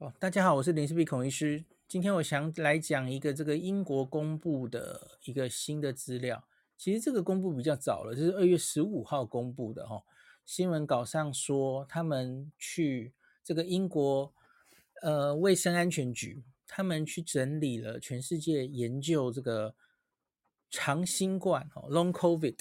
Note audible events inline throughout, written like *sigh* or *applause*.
哦，大家好，我是林氏璧孔医师。今天我想来讲一个这个英国公布的一个新的资料。其实这个公布比较早了，就是二月十五号公布的哈、哦。新闻稿上说，他们去这个英国呃卫生安全局，他们去整理了全世界研究这个长新冠哦 （Long COVID）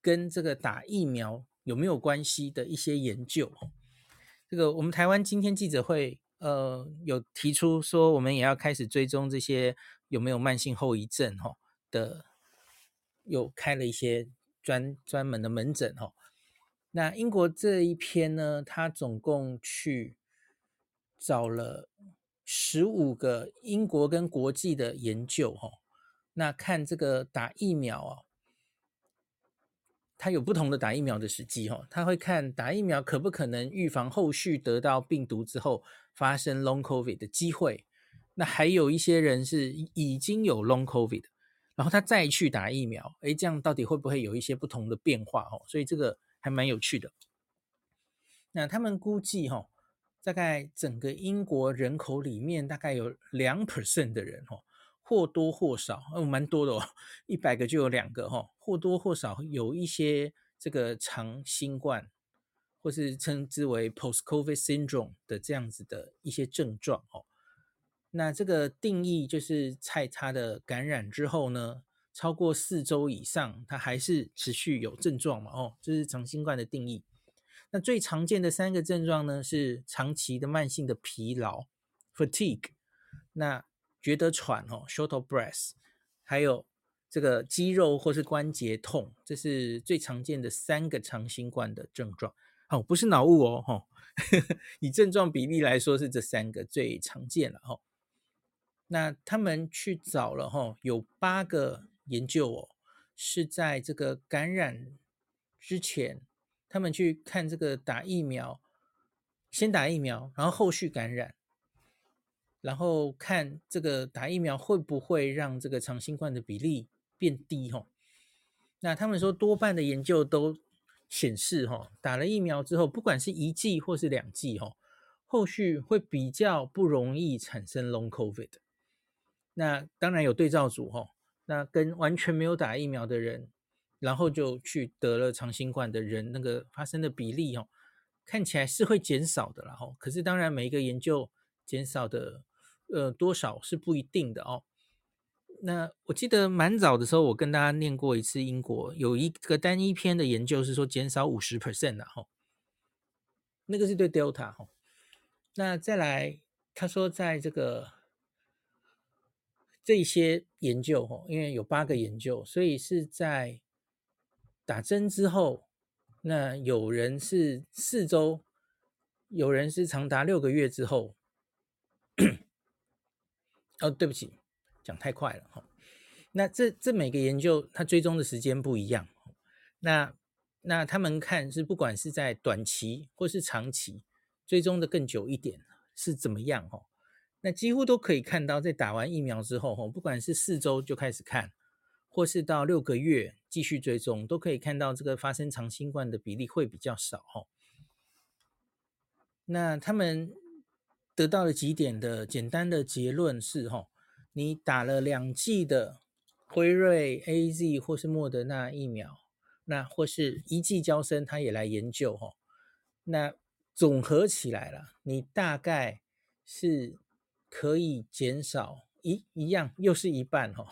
跟这个打疫苗有没有关系的一些研究。这个我们台湾今天记者会。呃，有提出说，我们也要开始追踪这些有没有慢性后遗症哈的，有开了一些专专门的门诊哈。那英国这一篇呢，他总共去找了十五个英国跟国际的研究哈，那看这个打疫苗啊。它有不同的打疫苗的时机，哈，他会看打疫苗可不可能预防后续得到病毒之后发生 Long COVID 的机会。那还有一些人是已经有 Long COVID，然后他再去打疫苗，诶，这样到底会不会有一些不同的变化？哦，所以这个还蛮有趣的。那他们估计，哈，大概整个英国人口里面大概有两 percent 的人，哦。或多或少，哦，蛮多的哦，一百个就有两个哈，或多或少有一些这个长新冠，或是称之为 post-COVID syndrome 的这样子的一些症状哦。那这个定义就是在它的感染之后呢，超过四周以上，它还是持续有症状嘛？哦，这是长新冠的定义。那最常见的三个症状呢，是长期的慢性的疲劳 fatigue，那。觉得喘哦，short of breath，还有这个肌肉或是关节痛，这是最常见的三个长新冠的症状。哦，不是脑雾哦，哈，*laughs* 以症状比例来说是这三个最常见了哈。那他们去找了哈，有八个研究哦，是在这个感染之前，他们去看这个打疫苗，先打疫苗，然后后续感染。然后看这个打疫苗会不会让这个长新冠的比例变低哈？那他们说多半的研究都显示哈，打了疫苗之后，不管是一剂或是两剂哈，后续会比较不容易产生 Long COVID。那当然有对照组哈，那跟完全没有打疫苗的人，然后就去得了长新冠的人，那个发生的比例哦，看起来是会减少的啦哈。可是当然每一个研究减少的。呃，多少是不一定的哦。那我记得蛮早的时候，我跟大家念过一次英国有一个单一篇的研究，是说减少五十 percent 的哈。那个是对 Delta 哈。那再来，他说在这个这些研究哈，因为有八个研究，所以是在打针之后，那有人是四周，有人是长达六个月之后。哦，对不起，讲太快了哈。那这这每个研究它追踪的时间不一样，那那他们看是不管是在短期或是长期追踪的更久一点是怎么样哈？那几乎都可以看到，在打完疫苗之后哈，不管是四周就开始看，或是到六个月继续追踪，都可以看到这个发生长新冠的比例会比较少哈。那他们。得到了几点的简单的结论是：哈，你打了两剂的辉瑞、AZ 或是莫德纳疫苗，那或是一剂交生，他也来研究哈。那总合起来了，你大概是可以减少一一样，又是一半哈，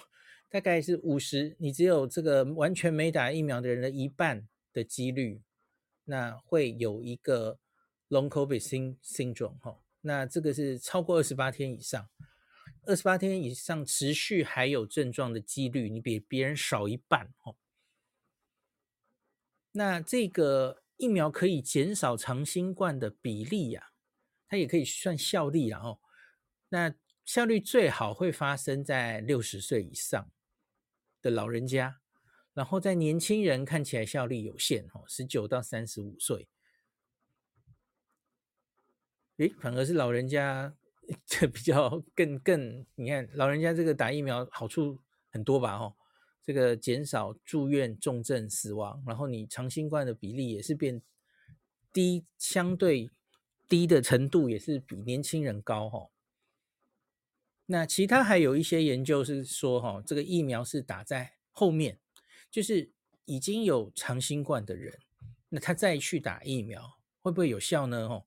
大概是五十，你只有这个完全没打疫苗的人的一半的几率，那会有一个 Long COVID syndrome 哈。那这个是超过二十八天以上，二十八天以上持续还有症状的几率，你比别人少一半哦。那这个疫苗可以减少长新冠的比例呀，它也可以算效力啊哦。那效率最好会发生在六十岁以上的老人家，然后在年轻人看起来效力有限哦，十九到三十五岁。诶，反而是老人家 *laughs* 这比较更更，你看老人家这个打疫苗好处很多吧？哦，这个减少住院、重症、死亡，然后你长新冠的比例也是变低，相对低的程度也是比年轻人高哈。那其他还有一些研究是说哈，这个疫苗是打在后面，就是已经有长新冠的人，那他再去打疫苗会不会有效呢？哦，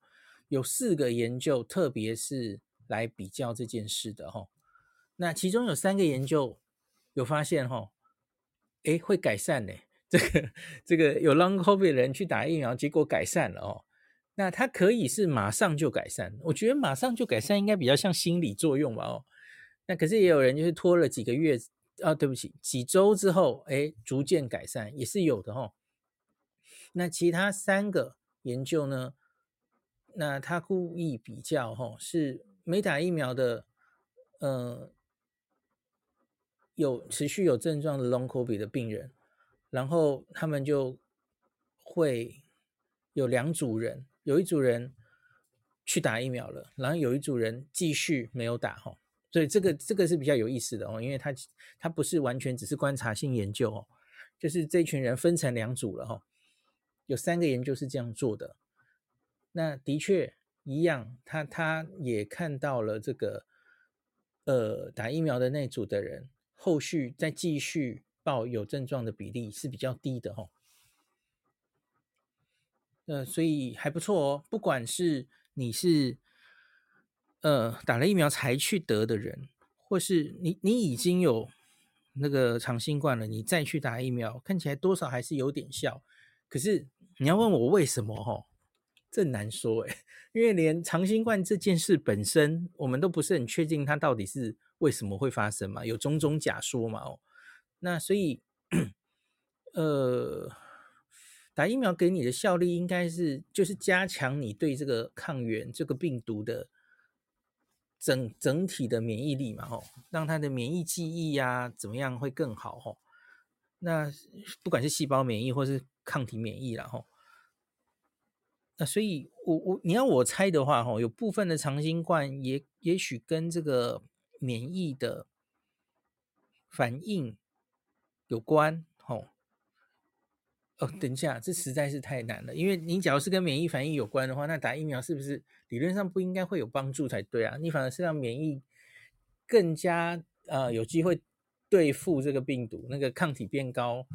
有四个研究，特别是来比较这件事的哈。那其中有三个研究有发现哈，诶，会改善呢。这个这个有 Long COVID 的人去打疫苗，结果改善了哦。那它可以是马上就改善，我觉得马上就改善应该比较像心理作用吧哦。那可是也有人就是拖了几个月啊，对不起，几周之后，哎，逐渐改善也是有的哦。那其他三个研究呢？那他故意比较哈，是没打疫苗的，呃，有持续有症状的 Long COVID 的病人，然后他们就会有两组人。有一组人去打疫苗了，然后有一组人继续没有打哈，所以这个这个是比较有意思的哦，因为他他不是完全只是观察性研究哦，就是这群人分成两组了哈，有三个研究是这样做的，那的确一样，他他也看到了这个呃打疫苗的那组的人后续再继续报有症状的比例是比较低的哈。呃，所以还不错哦。不管是你是呃打了疫苗才去得的人，或是你你已经有那个长新冠了，你再去打疫苗，看起来多少还是有点效。可是你要问我为什么？哈，这难说诶，因为连长新冠这件事本身，我们都不是很确定它到底是为什么会发生嘛，有种种假说嘛。哦，那所以呃。打疫苗给你的效力应该是就是加强你对这个抗原这个病毒的整整体的免疫力嘛，吼，让它的免疫记忆呀怎么样会更好，吼。那不管是细胞免疫或是抗体免疫啦，吼。那所以我我你要我猜的话，吼，有部分的长新冠也也许跟这个免疫的反应有关，吼。哦，等一下，这实在是太难了。因为你假如是跟免疫反应有关的话，那打疫苗是不是理论上不应该会有帮助才对啊？你反而是让免疫更加呃有机会对付这个病毒，那个抗体变高，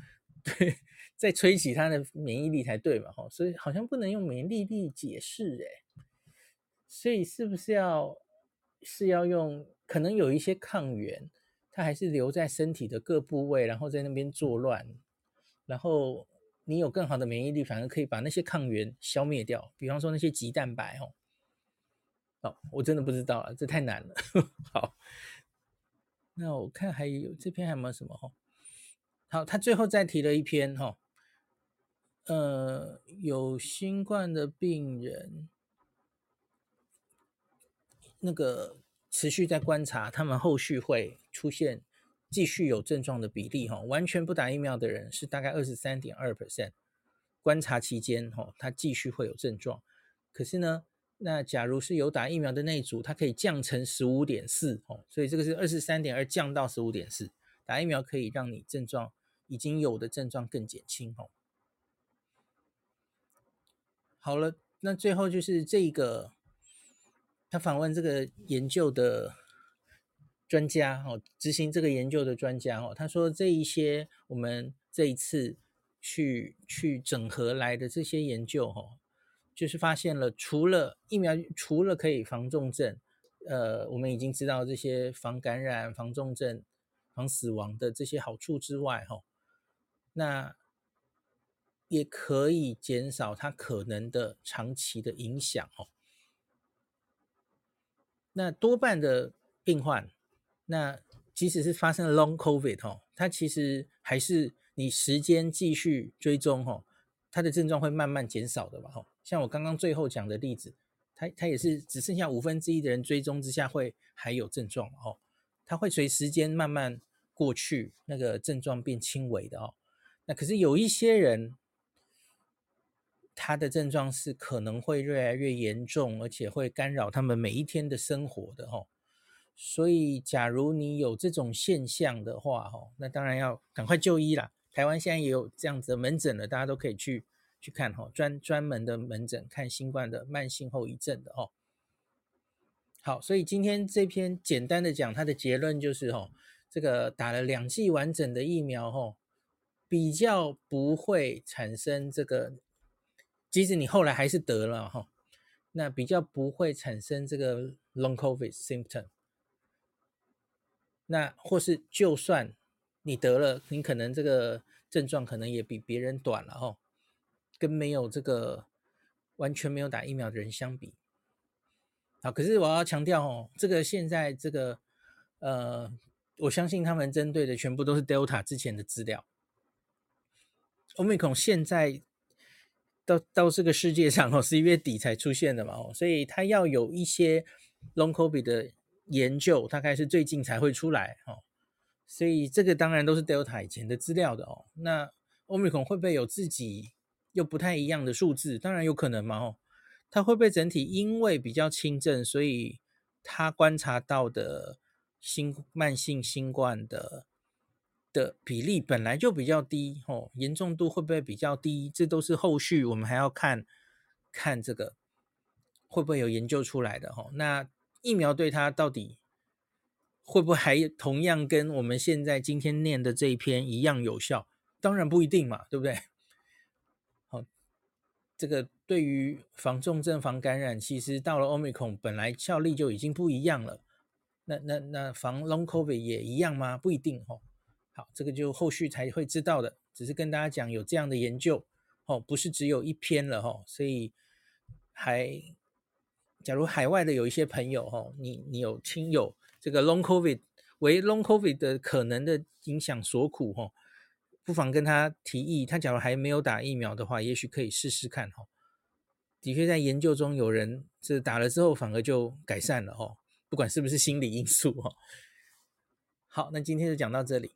对，再吹起它的免疫力才对嘛？吼，所以好像不能用免疫力解释哎。所以是不是要是要用？可能有一些抗原，它还是留在身体的各部位，然后在那边作乱，然后。你有更好的免疫力，反而可以把那些抗原消灭掉。比方说那些棘蛋白，哦，哦，我真的不知道了，这太难了。*laughs* 好，那我看还有这篇还有没有什么？哈，好，他最后再提了一篇，哈，呃，有新冠的病人，那个持续在观察，他们后续会出现。继续有症状的比例，哈，完全不打疫苗的人是大概二十三点二 percent。观察期间，哈，他继续会有症状。可是呢，那假如是有打疫苗的那一组，它可以降成十五点四，哦，所以这个是二十三点二降到十五点四。打疫苗可以让你症状已经有的症状更减轻，哦。好了，那最后就是这个，他访问这个研究的。专家哦，执行这个研究的专家哦，他说这一些我们这一次去去整合来的这些研究哦，就是发现了除了疫苗，除了可以防重症，呃，我们已经知道这些防感染、防重症、防死亡的这些好处之外，哈，那也可以减少它可能的长期的影响哦。那多半的病患。那即使是发生了 Long COVID 哈，它其实还是你时间继续追踪哈，它的症状会慢慢减少的吧哈。像我刚刚最后讲的例子，它它也是只剩下五分之一的人追踪之下会还有症状哦，它会随时间慢慢过去，那个症状变轻微的哦。那可是有一些人，他的症状是可能会越来越严重，而且会干扰他们每一天的生活的哈。所以，假如你有这种现象的话，哈，那当然要赶快就医啦。台湾现在也有这样子的门诊了，大家都可以去去看哈，专专门的门诊看新冠的慢性后遗症的哦。好，所以今天这篇简单的讲，它的结论就是哦，这个打了两剂完整的疫苗哦，比较不会产生这个，即使你后来还是得了哈，那比较不会产生这个 long COVID symptom。那或是就算你得了，你可能这个症状可能也比别人短了哈。跟没有这个完全没有打疫苗的人相比，好，可是我要强调哦，这个现在这个呃，我相信他们针对的全部都是 Delta 之前的资料，Omicron 现在到到这个世界上哦，十一月底才出现的嘛哦，所以它要有一些 Long COVID 的研究，大概是最近才会出来哦，所以这个当然都是 Delta 以前的资料的哦，那 Omicron 会不会有自己？又不太一样的数字，当然有可能嘛哦，它会不会整体因为比较轻症，所以它观察到的新慢性新冠的的比例本来就比较低哦，严重度会不会比较低？这都是后续我们还要看看这个会不会有研究出来的哦。那疫苗对它到底会不会还同样跟我们现在今天念的这一篇一样有效？当然不一定嘛，对不对？好这个对于防重症、防感染，其实到了 Omicron 本来效力就已经不一样了。那那那防 Long COVID 也一样吗？不一定哦。好，这个就后续才会知道的。只是跟大家讲有这样的研究哦，不是只有一篇了哦。所以还，假如海外的有一些朋友哦，你你有亲友这个 Long COVID 为 Long COVID 的可能的影响所苦哦。不妨跟他提议，他假如还没有打疫苗的话，也许可以试试看哈。的确，在研究中有人是打了之后反而就改善了哈，不管是不是心理因素哈。*laughs* 好，那今天就讲到这里。